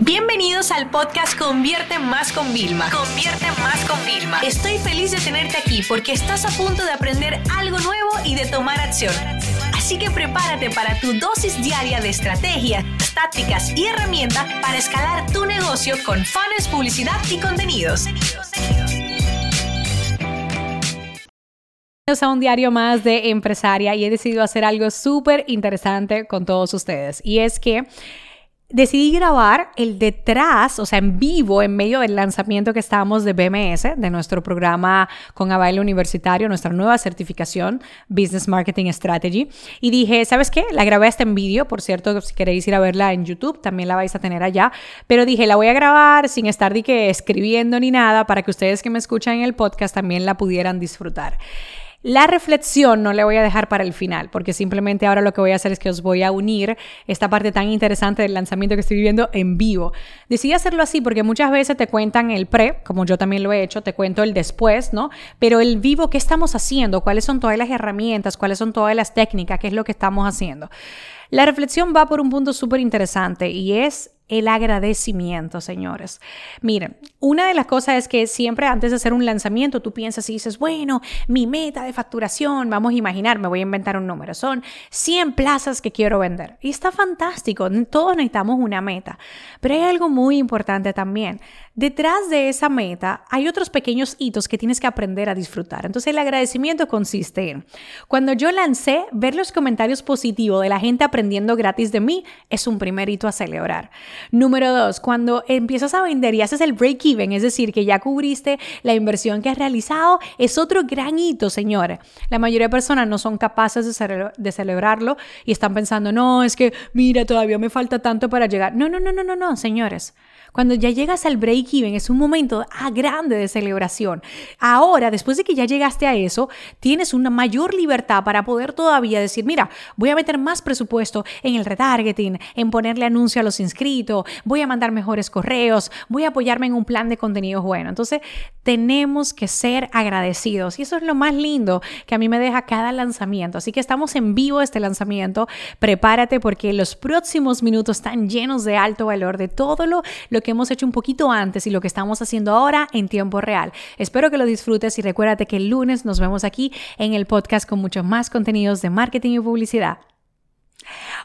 Bienvenidos al podcast Convierte Más con Vilma. Convierte Más con Vilma. Estoy feliz de tenerte aquí porque estás a punto de aprender algo nuevo y de tomar acción. Así que prepárate para tu dosis diaria de estrategias, tácticas y herramientas para escalar tu negocio con fans, publicidad y contenidos. A un diario más de empresaria y he decidido hacer algo súper interesante con todos ustedes. Y es que decidí grabar el detrás, o sea, en vivo, en medio del lanzamiento que estábamos de BMS, de nuestro programa con Avail Universitario, nuestra nueva certificación, Business Marketing Strategy. Y dije, ¿sabes qué? La grabé hasta en vídeo, por cierto, si queréis ir a verla en YouTube, también la vais a tener allá. Pero dije, la voy a grabar sin estar de que escribiendo ni nada, para que ustedes que me escuchan en el podcast también la pudieran disfrutar. La reflexión no le voy a dejar para el final, porque simplemente ahora lo que voy a hacer es que os voy a unir esta parte tan interesante del lanzamiento que estoy viviendo en vivo. Decidí hacerlo así porque muchas veces te cuentan el pre, como yo también lo he hecho, te cuento el después, ¿no? Pero el vivo, ¿qué estamos haciendo? ¿Cuáles son todas las herramientas? ¿Cuáles son todas las técnicas? ¿Qué es lo que estamos haciendo? La reflexión va por un punto súper interesante y es el agradecimiento, señores. Miren, una de las cosas es que siempre antes de hacer un lanzamiento tú piensas y dices, bueno, mi meta de facturación, vamos a imaginar, me voy a inventar un número, son 100 plazas que quiero vender. Y está fantástico, todos necesitamos una meta. Pero hay algo muy importante también. Detrás de esa meta hay otros pequeños hitos que tienes que aprender a disfrutar. Entonces el agradecimiento consiste en, cuando yo lancé, ver los comentarios positivos de la gente aprendiendo gratis de mí es un primer hito a celebrar. Número dos, cuando empiezas a vender y haces el break-even, es decir, que ya cubriste la inversión que has realizado, es otro gran hito, señores. La mayoría de personas no son capaces de, celebrarlo y están pensando, no, es que, mira, todavía me falta tanto para llegar. No, no, no, no, no, no, señores. Cuando ya llegas al break-even es un momento ah, grande de celebración. Ahora, después de que ya llegaste a eso, tienes una mayor libertad para poder todavía decir, mira, voy a meter más presupuesto en el retargeting, en ponerle anuncio a los inscritos, voy a mandar mejores correos, voy a apoyarme en un plan de contenidos bueno. Entonces, tenemos que ser agradecidos y eso es lo más lindo que a mí me deja cada lanzamiento. Así que estamos en vivo este lanzamiento. Prepárate porque los próximos minutos están llenos de alto valor de todo lo, lo que hemos hecho un poquito antes y lo que estamos haciendo ahora en tiempo real. Espero que lo disfrutes y recuérdate que el lunes nos vemos aquí en el podcast con muchos más contenidos de marketing y publicidad.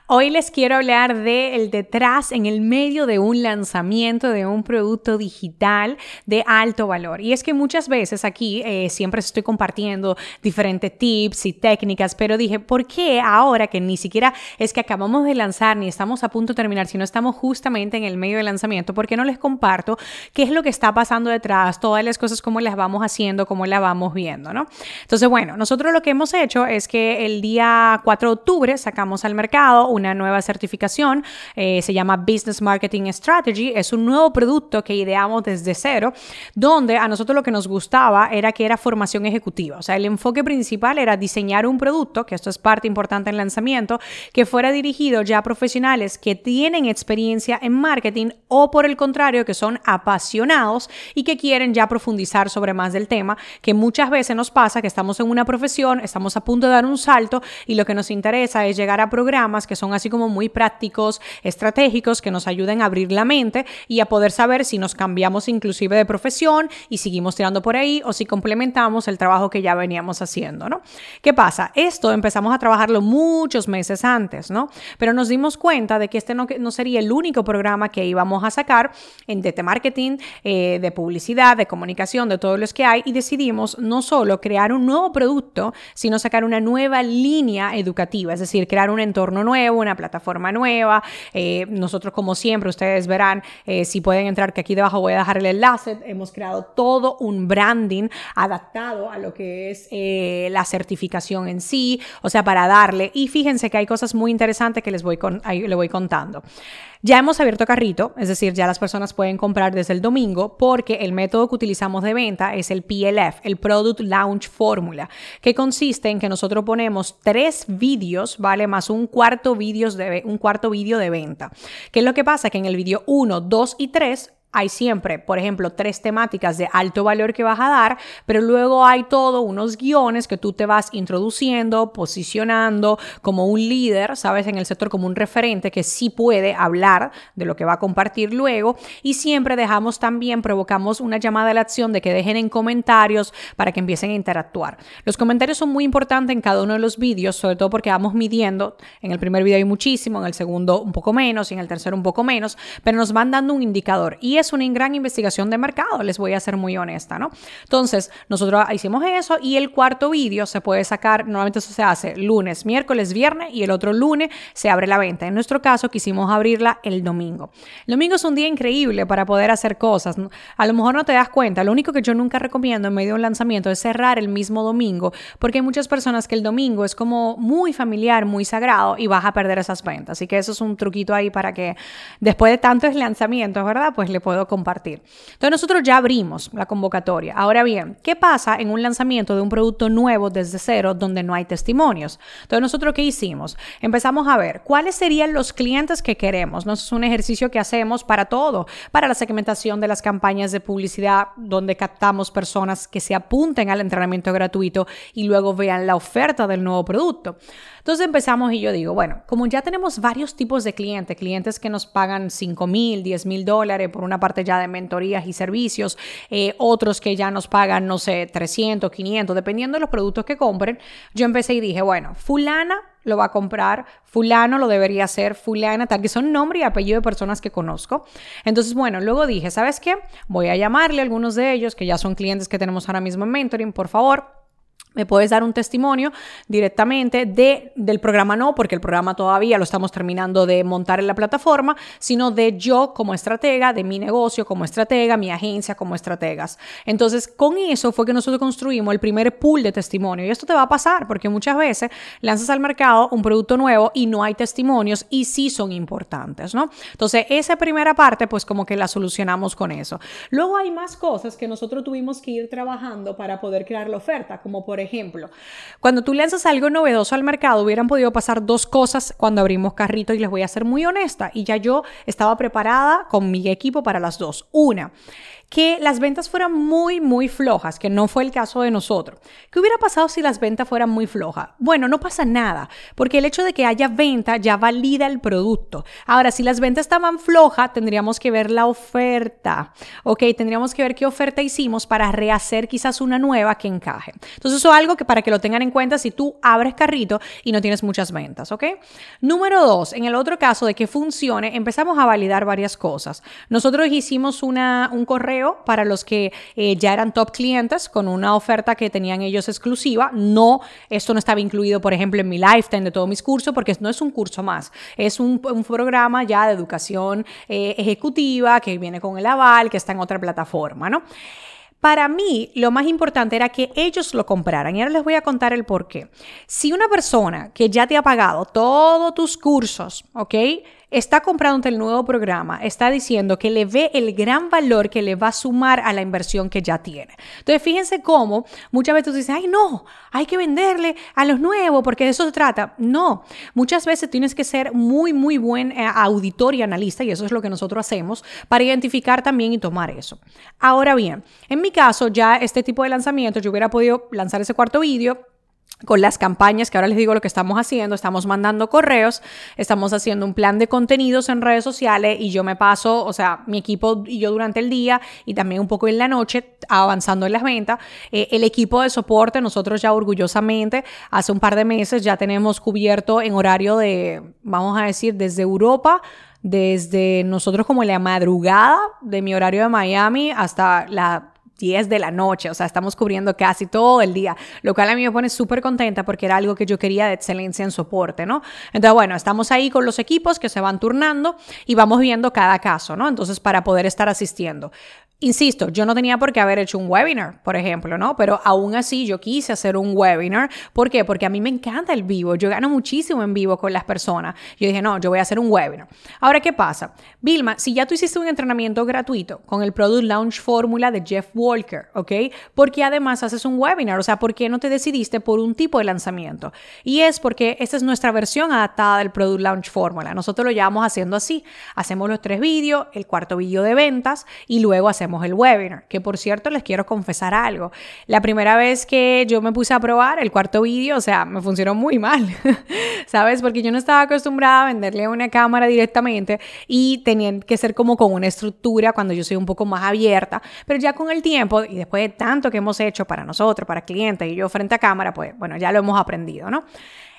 Hoy les quiero hablar del el detrás en el medio de un lanzamiento de un producto digital de alto valor. Y es que muchas veces aquí eh, siempre estoy compartiendo diferentes tips y técnicas, pero dije, ¿por qué ahora que ni siquiera es que acabamos de lanzar ni estamos a punto de terminar, sino estamos justamente en el medio del lanzamiento? ¿Por qué no les comparto qué es lo que está pasando detrás, todas las cosas, cómo las vamos haciendo, cómo las vamos viendo, ¿no? Entonces, bueno, nosotros lo que hemos hecho es que el día 4 de octubre sacamos al mercado una nueva certificación, eh, se llama Business Marketing Strategy, es un nuevo producto que ideamos desde cero, donde a nosotros lo que nos gustaba era que era formación ejecutiva, o sea, el enfoque principal era diseñar un producto, que esto es parte importante en lanzamiento, que fuera dirigido ya a profesionales que tienen experiencia en marketing o por el contrario, que son apasionados y que quieren ya profundizar sobre más del tema, que muchas veces nos pasa que estamos en una profesión, estamos a punto de dar un salto y lo que nos interesa es llegar a programas que son así como muy prácticos, estratégicos, que nos ayuden a abrir la mente y a poder saber si nos cambiamos inclusive de profesión y seguimos tirando por ahí o si complementamos el trabajo que ya veníamos haciendo, ¿no? ¿Qué pasa? Esto empezamos a trabajarlo muchos meses antes, ¿no? Pero nos dimos cuenta de que este no, no sería el único programa que íbamos a sacar en de marketing, eh, de publicidad, de comunicación, de todos los que hay y decidimos no solo crear un nuevo producto, sino sacar una nueva línea educativa, es decir, crear un entorno nuevo, una plataforma nueva. Eh, nosotros, como siempre, ustedes verán, eh, si pueden entrar, que aquí debajo voy a dejar el enlace, hemos creado todo un branding adaptado a lo que es eh, la certificación en sí, o sea, para darle. Y fíjense que hay cosas muy interesantes que les voy, con, ahí, le voy contando. Ya hemos abierto carrito, es decir, ya las personas pueden comprar desde el domingo porque el método que utilizamos de venta es el PLF, el Product Launch Formula, que consiste en que nosotros ponemos tres vídeos, ¿vale? Más un cuarto vídeo de, cuarto de venta. ¿Qué es lo que pasa? Que en el vídeo 1, 2 y 3 hay siempre, por ejemplo, tres temáticas de alto valor que vas a dar, pero luego hay todo unos guiones que tú te vas introduciendo, posicionando como un líder, sabes, en el sector como un referente que sí puede hablar de lo que va a compartir luego. Y siempre dejamos también, provocamos una llamada a la acción de que dejen en comentarios para que empiecen a interactuar. Los comentarios son muy importantes en cada uno de los vídeos, sobre todo porque vamos midiendo, en el primer video hay muchísimo, en el segundo un poco menos y en el tercero un poco menos, pero nos van dando un indicador. Y es una gran investigación de mercado, les voy a ser muy honesta, ¿no? Entonces, nosotros hicimos eso y el cuarto vídeo se puede sacar, normalmente eso se hace lunes, miércoles, viernes y el otro lunes se abre la venta. En nuestro caso quisimos abrirla el domingo. El domingo es un día increíble para poder hacer cosas. A lo mejor no te das cuenta, lo único que yo nunca recomiendo en medio de un lanzamiento es cerrar el mismo domingo, porque hay muchas personas que el domingo es como muy familiar, muy sagrado y vas a perder esas ventas. Así que eso es un truquito ahí para que después de tantos lanzamientos, ¿verdad? Pues le puedo compartir. Entonces nosotros ya abrimos la convocatoria. Ahora bien, ¿qué pasa en un lanzamiento de un producto nuevo desde cero donde no hay testimonios? Entonces nosotros qué hicimos? Empezamos a ver cuáles serían los clientes que queremos. ¿no? Es un ejercicio que hacemos para todo, para la segmentación de las campañas de publicidad donde captamos personas que se apunten al entrenamiento gratuito y luego vean la oferta del nuevo producto. Entonces empezamos y yo digo, bueno, como ya tenemos varios tipos de clientes, clientes que nos pagan 5 mil, 10 mil dólares por una parte ya de mentorías y servicios, eh, otros que ya nos pagan, no sé, 300, 500, dependiendo de los productos que compren, yo empecé y dije, bueno, fulana lo va a comprar, fulano lo debería hacer, fulana, tal, que son nombre y apellido de personas que conozco. Entonces, bueno, luego dije, ¿sabes qué? Voy a llamarle a algunos de ellos, que ya son clientes que tenemos ahora mismo en Mentoring, por favor me puedes dar un testimonio directamente de, del programa no, porque el programa todavía lo estamos terminando de montar en la plataforma, sino de yo como estratega, de mi negocio como estratega, mi agencia como estrategas. Entonces, con eso fue que nosotros construimos el primer pool de testimonio. Y esto te va a pasar porque muchas veces lanzas al mercado un producto nuevo y no hay testimonios y sí son importantes, ¿no? Entonces, esa primera parte, pues como que la solucionamos con eso. Luego hay más cosas que nosotros tuvimos que ir trabajando para poder crear la oferta, como por ejemplo, cuando tú lanzas algo novedoso al mercado, hubieran podido pasar dos cosas cuando abrimos carrito y les voy a ser muy honesta. Y ya yo estaba preparada con mi equipo para las dos. Una, que las ventas fueran muy, muy flojas, que no fue el caso de nosotros. ¿Qué hubiera pasado si las ventas fueran muy flojas? Bueno, no pasa nada, porque el hecho de que haya venta ya valida el producto. Ahora, si las ventas estaban flojas, tendríamos que ver la oferta, ¿ok? Tendríamos que ver qué oferta hicimos para rehacer quizás una nueva que encaje. Entonces, eso es algo que para que lo tengan en cuenta si tú abres carrito y no tienes muchas ventas, ¿ok? Número dos, en el otro caso de que funcione, empezamos a validar varias cosas. Nosotros hicimos una, un correo para los que eh, ya eran top clientes con una oferta que tenían ellos exclusiva. No, esto no estaba incluido, por ejemplo, en mi lifetime de todos mis cursos, porque no es un curso más, es un, programa ya de educación eh, ejecutiva que viene con el aval, que está en otra plataforma, ¿no? Para mí, lo más importante era que ellos lo compraran. Y ahora les voy a contar el por qué. Si una persona que ya te ha pagado todos tus cursos, ¿ok? Está comprando el nuevo programa, está diciendo que le ve el gran valor que le va a sumar a la inversión que ya tiene. Entonces, fíjense cómo muchas veces tú dices, ay, no, hay que venderle a los nuevos porque de eso se trata. No, muchas veces tienes que ser muy, muy buen eh, auditor y analista, y eso es lo que nosotros hacemos, para identificar también y tomar eso. Ahora bien, en mi caso, ya este tipo de lanzamiento, yo hubiera podido lanzar ese cuarto vídeo con las campañas, que ahora les digo lo que estamos haciendo, estamos mandando correos, estamos haciendo un plan de contenidos en redes sociales y yo me paso, o sea, mi equipo y yo durante el día y también un poco en la noche avanzando en las ventas. Eh, el equipo de soporte, nosotros ya orgullosamente, hace un par de meses ya tenemos cubierto en horario de, vamos a decir, desde Europa desde nosotros como la madrugada de mi horario de Miami hasta la 10 de la noche, o sea, estamos cubriendo casi todo el día, lo cual a mí me pone súper contenta porque era algo que yo quería de excelencia en soporte, ¿no? Entonces, bueno, estamos ahí con los equipos que se van turnando y vamos viendo cada caso, ¿no? Entonces, para poder estar asistiendo. Insisto, yo no tenía por qué haber hecho un webinar, por ejemplo, ¿no? Pero aún así yo quise hacer un webinar. ¿Por qué? Porque a mí me encanta el vivo. Yo gano muchísimo en vivo con las personas. Yo dije, no, yo voy a hacer un webinar. Ahora, ¿qué pasa? Vilma, si ya tú hiciste un entrenamiento gratuito con el Product Launch Fórmula de Jeff Walker, ¿ok? Porque además haces un webinar? O sea, ¿por qué no te decidiste por un tipo de lanzamiento? Y es porque esta es nuestra versión adaptada del Product Launch Fórmula. Nosotros lo llevamos haciendo así. Hacemos los tres vídeos, el cuarto vídeo de ventas y luego el webinar, que por cierto les quiero confesar algo. La primera vez que yo me puse a probar el cuarto vídeo, o sea, me funcionó muy mal, ¿sabes? Porque yo no estaba acostumbrada a venderle una cámara directamente y tenían que ser como con una estructura cuando yo soy un poco más abierta, pero ya con el tiempo y después de tanto que hemos hecho para nosotros, para clientes y yo frente a cámara, pues bueno, ya lo hemos aprendido, ¿no?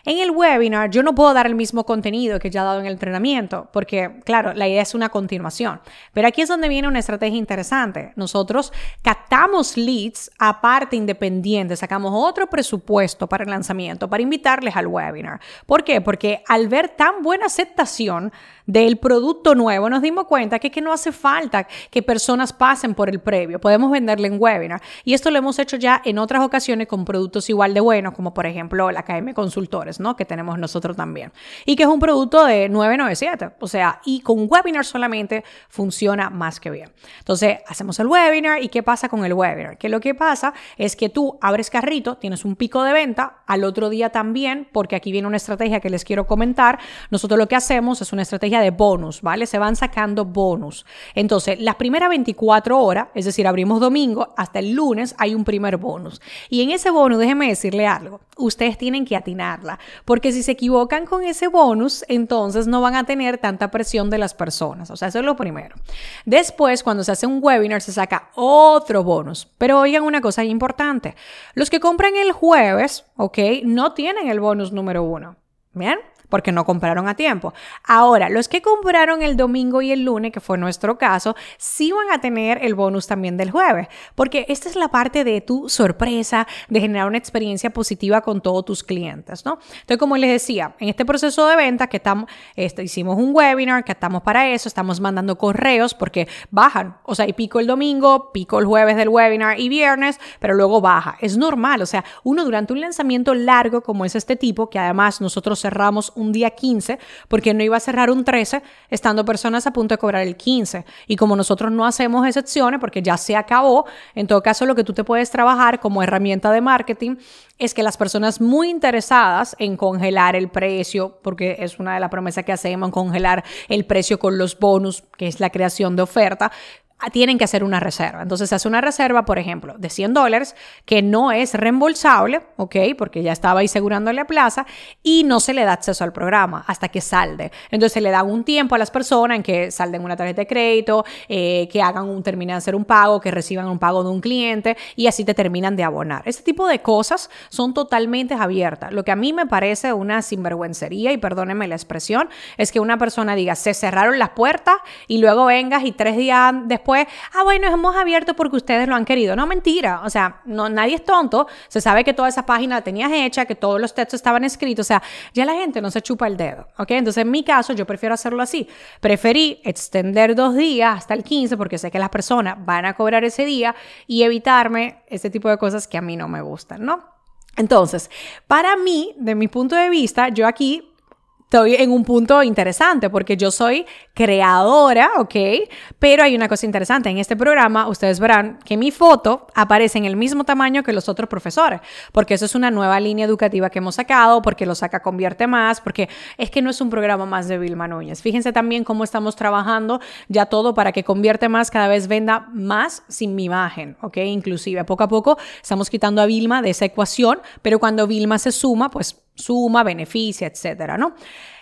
En el webinar yo no puedo dar el mismo contenido que ya he dado en el entrenamiento, porque claro, la idea es una continuación. Pero aquí es donde viene una estrategia interesante. Nosotros captamos leads aparte independiente, sacamos otro presupuesto para el lanzamiento, para invitarles al webinar. ¿Por qué? Porque al ver tan buena aceptación, del producto nuevo, nos dimos cuenta que, que no hace falta que personas pasen por el previo, podemos venderle en webinar. Y esto lo hemos hecho ya en otras ocasiones con productos igual de buenos, como por ejemplo la KM Consultores, ¿no? Que tenemos nosotros también. Y que es un producto de 997, o sea, y con webinar solamente funciona más que bien. Entonces, hacemos el webinar y ¿qué pasa con el webinar? Que lo que pasa es que tú abres carrito, tienes un pico de venta, al otro día también, porque aquí viene una estrategia que les quiero comentar, nosotros lo que hacemos es una estrategia de bonus, ¿vale? Se van sacando bonus. Entonces, las primeras 24 horas, es decir, abrimos domingo, hasta el lunes hay un primer bonus. Y en ese bonus, déjeme decirle algo, ustedes tienen que atinarla, porque si se equivocan con ese bonus, entonces no van a tener tanta presión de las personas. O sea, eso es lo primero. Después, cuando se hace un webinar, se saca otro bonus. Pero oigan una cosa importante, los que compran el jueves, ¿ok? No tienen el bonus número uno. ¿Bien? Porque no compraron a tiempo. Ahora, los que compraron el domingo y el lunes, que fue nuestro caso, sí van a tener el bonus también del jueves, porque esta es la parte de tu sorpresa, de generar una experiencia positiva con todos tus clientes, ¿no? Entonces, como les decía, en este proceso de venta que estamos, este, hicimos un webinar, que estamos para eso, estamos mandando correos porque bajan, o sea, y pico el domingo, pico el jueves del webinar y viernes, pero luego baja. Es normal, o sea, uno durante un lanzamiento largo como es este tipo, que además nosotros cerramos un día 15, porque no iba a cerrar un 13, estando personas a punto de cobrar el 15. Y como nosotros no hacemos excepciones, porque ya se acabó, en todo caso lo que tú te puedes trabajar como herramienta de marketing es que las personas muy interesadas en congelar el precio, porque es una de las promesas que hacemos, congelar el precio con los bonus, que es la creación de oferta, tienen que hacer una reserva. Entonces se hace una reserva, por ejemplo, de 100 dólares que no es reembolsable, ¿ok? Porque ya estaba asegurando la plaza y no se le da acceso al programa hasta que salde. Entonces se le da un tiempo a las personas en que salden una tarjeta de crédito, eh, que hagan un, terminen de hacer un pago, que reciban un pago de un cliente y así te terminan de abonar. Este tipo de cosas son totalmente abiertas. Lo que a mí me parece una sinvergüencería, y perdónenme la expresión, es que una persona diga, se cerraron las puertas y luego vengas y tres días después ah, bueno, hemos abierto porque ustedes lo han querido. No, mentira. O sea, no, nadie es tonto. Se sabe que toda esa página la tenías hecha, que todos los textos estaban escritos. O sea, ya la gente no se chupa el dedo. ¿Ok? Entonces, en mi caso, yo prefiero hacerlo así. Preferí extender dos días hasta el 15 porque sé que las personas van a cobrar ese día y evitarme ese tipo de cosas que a mí no me gustan, ¿no? Entonces, para mí, de mi punto de vista, yo aquí estoy en un punto interesante porque yo soy creadora, ¿ok? Pero hay una cosa interesante. En este programa ustedes verán que mi foto aparece en el mismo tamaño que los otros profesores, porque eso es una nueva línea educativa que hemos sacado, porque lo saca Convierte Más, porque es que no es un programa más de Vilma Núñez. Fíjense también cómo estamos trabajando ya todo para que Convierte Más cada vez venda más sin mi imagen, ¿ok? Inclusive poco a poco estamos quitando a Vilma de esa ecuación, pero cuando Vilma se suma, pues suma, beneficia, etcétera, ¿no?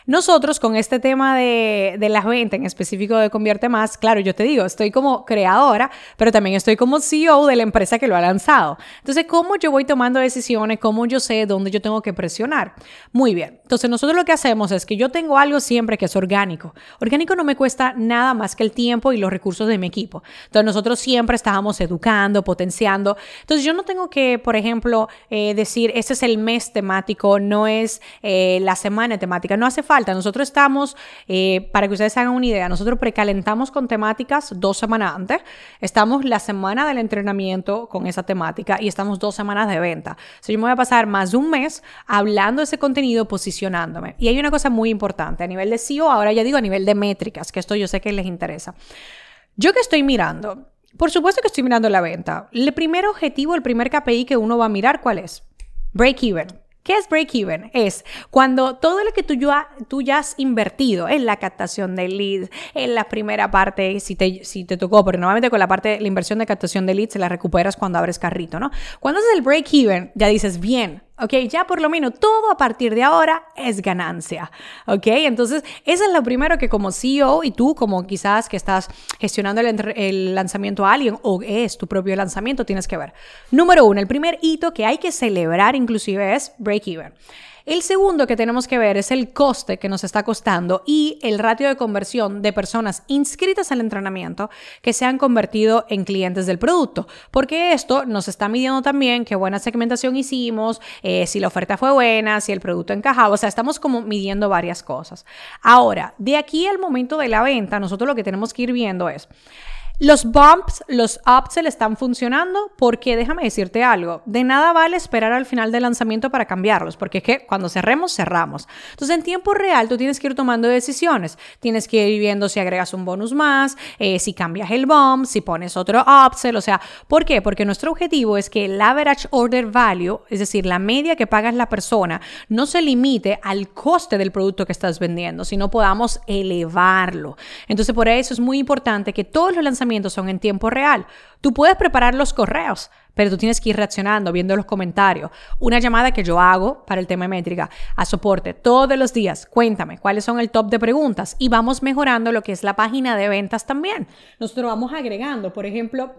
Nosotros con este tema de, de las ventas, en específico de Convierte Más, claro, yo te digo, estoy como creadora, pero también estoy como CEO de la empresa que lo ha lanzado. Entonces, ¿cómo yo voy tomando decisiones? ¿Cómo yo sé dónde yo tengo que presionar? Muy bien. Entonces, nosotros lo que hacemos es que yo tengo algo siempre que es orgánico. Orgánico no me cuesta nada más que el tiempo y los recursos de mi equipo. Entonces, nosotros siempre estábamos educando, potenciando. Entonces, yo no tengo que, por ejemplo, eh, decir, ese es el mes temático, no es eh, la semana temática. No hace falta? Nosotros estamos, eh, para que ustedes hagan una idea, nosotros precalentamos con temáticas dos semanas antes, estamos la semana del entrenamiento con esa temática y estamos dos semanas de venta. So, yo me voy a pasar más de un mes hablando de ese contenido, posicionándome. Y hay una cosa muy importante, a nivel de SEO, ahora ya digo a nivel de métricas, que esto yo sé que les interesa. Yo que estoy mirando, por supuesto que estoy mirando la venta. El primer objetivo, el primer KPI que uno va a mirar, ¿cuál es? Break even. ¿Qué es break-even? Es cuando todo lo que tú ya, tú ya has invertido en la captación de leads, en la primera parte, si te, si te tocó, porque normalmente con la parte, la inversión de captación de leads se la recuperas cuando abres carrito, ¿no? Cuando haces el break-even, ya dices, bien, ¿ok? Ya por lo menos todo a partir de ahora es ganancia, ¿ok? Entonces, eso es lo primero que como CEO y tú como quizás que estás gestionando el, el, lanzamiento a alguien o es tu propio lanzamiento, tienes que ver. Número uno, el primer hito que hay que celebrar inclusive es break-even. El segundo que tenemos que ver es el coste que nos está costando y el ratio de conversión de personas inscritas al entrenamiento que se han convertido en clientes del producto, porque esto nos está midiendo también qué buena segmentación hicimos, eh, si la oferta fue buena, si el producto encajaba, o sea, estamos como midiendo varias cosas. Ahora, de aquí al momento de la venta, nosotros lo que tenemos que ir viendo es... Los bumps, los upsells están funcionando porque déjame decirte algo, de nada vale esperar al final del lanzamiento para cambiarlos, porque es que cuando cerremos, cerramos. Entonces en tiempo real tú tienes que ir tomando decisiones, tienes que ir viendo si agregas un bonus más, eh, si cambias el bump, si pones otro upsell, o sea, ¿por qué? Porque nuestro objetivo es que el average order value, es decir, la media que pagas la persona, no se limite al coste del producto que estás vendiendo, sino podamos elevarlo. Entonces por eso es muy importante que todos los lanzamientos son en tiempo real. Tú puedes preparar los correos, pero tú tienes que ir reaccionando, viendo los comentarios. Una llamada que yo hago para el tema de métrica a soporte todos los días. Cuéntame cuáles son el top de preguntas y vamos mejorando lo que es la página de ventas también. Nosotros vamos agregando, por ejemplo,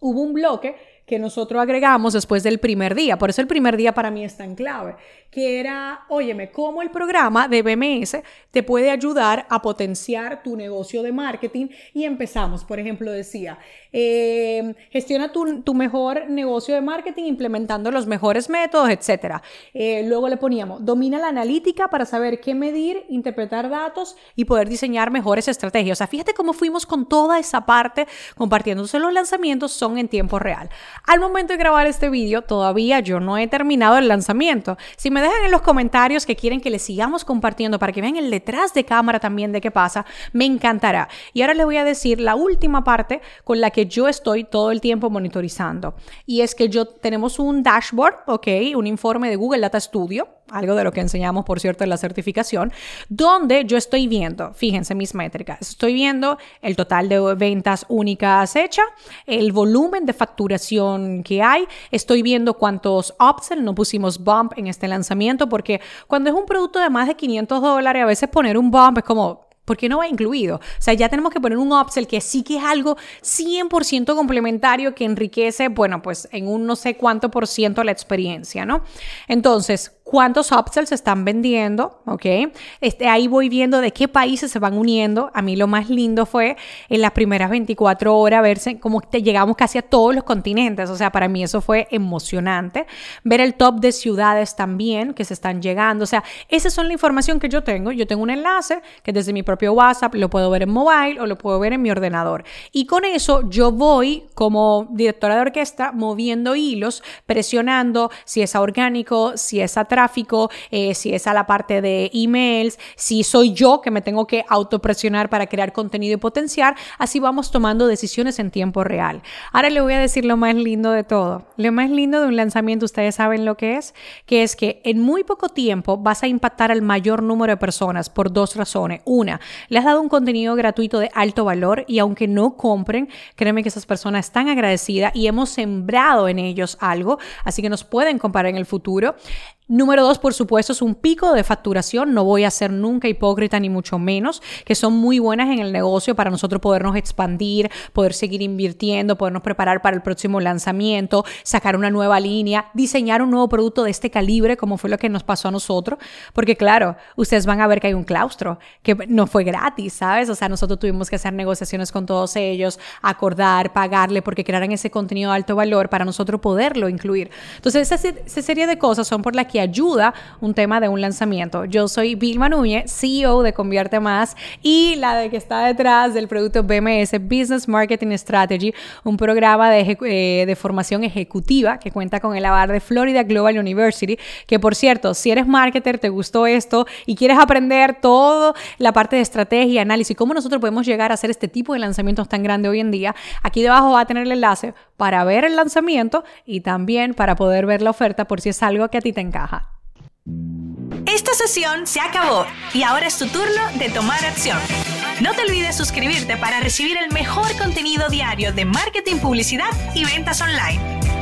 hubo un bloque que nosotros agregamos después del primer día. Por eso el primer día para mí es tan clave, que era, óyeme, cómo el programa de BMS te puede ayudar a potenciar tu negocio de marketing. Y empezamos, por ejemplo, decía, eh, gestiona tu, mejor negocio de marketing implementando los mejores métodos, etc. Eh, luego le poníamos, domina la analítica para saber qué medir, interpretar datos y poder diseñar mejores estrategias. O sea, fíjate cómo fuimos con toda esa parte compartiéndose los lanzamientos son en tiempo real. Al momento de grabar este vídeo, todavía yo no he terminado el lanzamiento. Si me dejan en los comentarios que quieren que les sigamos compartiendo para que vean el detrás de cámara también de qué pasa, me encantará. Y ahora les voy a decir la última parte con la que yo estoy todo el tiempo monitorizando. Y es que yo tenemos un dashboard, ¿ok? Un informe de Google Data Studio algo de lo que enseñamos, por cierto, en la certificación, donde yo estoy viendo, fíjense mis métricas, estoy viendo el total de ventas únicas hechas, el volumen de facturación que hay, estoy viendo cuántos upsells, no pusimos bump en este lanzamiento, porque cuando es un producto de más de 500 dólares, a veces poner un bump es como, ¿Por qué no va incluido? O sea, ya tenemos que poner un upsell que sí que es algo 100% complementario que enriquece, bueno, pues en un no sé cuánto por ciento la experiencia, ¿no? Entonces, cuántos upsells se están vendiendo, ¿ok? Este, ahí voy viendo de qué países se van uniendo. A mí lo más lindo fue en las primeras 24 horas verse cómo llegamos casi a todos los continentes. O sea, para mí eso fue emocionante. Ver el top de ciudades también que se están llegando. O sea, esa es la información que yo tengo. Yo tengo un enlace que desde mi propio WhatsApp lo puedo ver en mobile o lo puedo ver en mi ordenador. Y con eso yo voy como directora de orquesta moviendo hilos, presionando si es orgánico, si es atrás tráfico, eh, si es a la parte de emails, si soy yo que me tengo que autopresionar para crear contenido y potenciar, así vamos tomando decisiones en tiempo real. Ahora le voy a decir lo más lindo de todo. Lo más lindo de un lanzamiento, ustedes saben lo que es, que es que en muy poco tiempo vas a impactar al mayor número de personas por dos razones. Una, le has dado un contenido gratuito de alto valor y aunque no compren, créeme que esas personas están agradecidas y hemos sembrado en ellos algo, así que nos pueden comprar en el futuro. Número dos, por supuesto, es un pico de facturación. No voy a ser nunca hipócrita ni mucho menos, que son muy buenas en el negocio para nosotros podernos expandir, poder seguir invirtiendo, podernos preparar para el próximo lanzamiento, sacar una nueva línea, diseñar un nuevo producto de este calibre, como fue lo que nos pasó a nosotros. Porque claro, ustedes van a ver que hay un claustro, que no fue gratis, ¿sabes? O sea, nosotros tuvimos que hacer negociaciones con todos ellos, acordar, pagarle, porque crearan ese contenido de alto valor para nosotros poderlo incluir. Entonces, esa, esa serie de cosas son por las que ayuda un tema de un lanzamiento. Yo soy Vilma Núñez, CEO de Convierte Más y la de que está detrás del producto BMS, Business Marketing Strategy, un programa de, eh, de formación ejecutiva que cuenta con el aval de Florida Global University, que por cierto, si eres marketer, te gustó esto y quieres aprender toda la parte de estrategia, análisis, cómo nosotros podemos llegar a hacer este tipo de lanzamientos tan grande hoy en día, aquí debajo va a tener el enlace para ver el lanzamiento y también para poder ver la oferta por si es algo que a ti te encaja. Esta sesión se acabó y ahora es tu turno de tomar acción. No te olvides suscribirte para recibir el mejor contenido diario de marketing, publicidad y ventas online.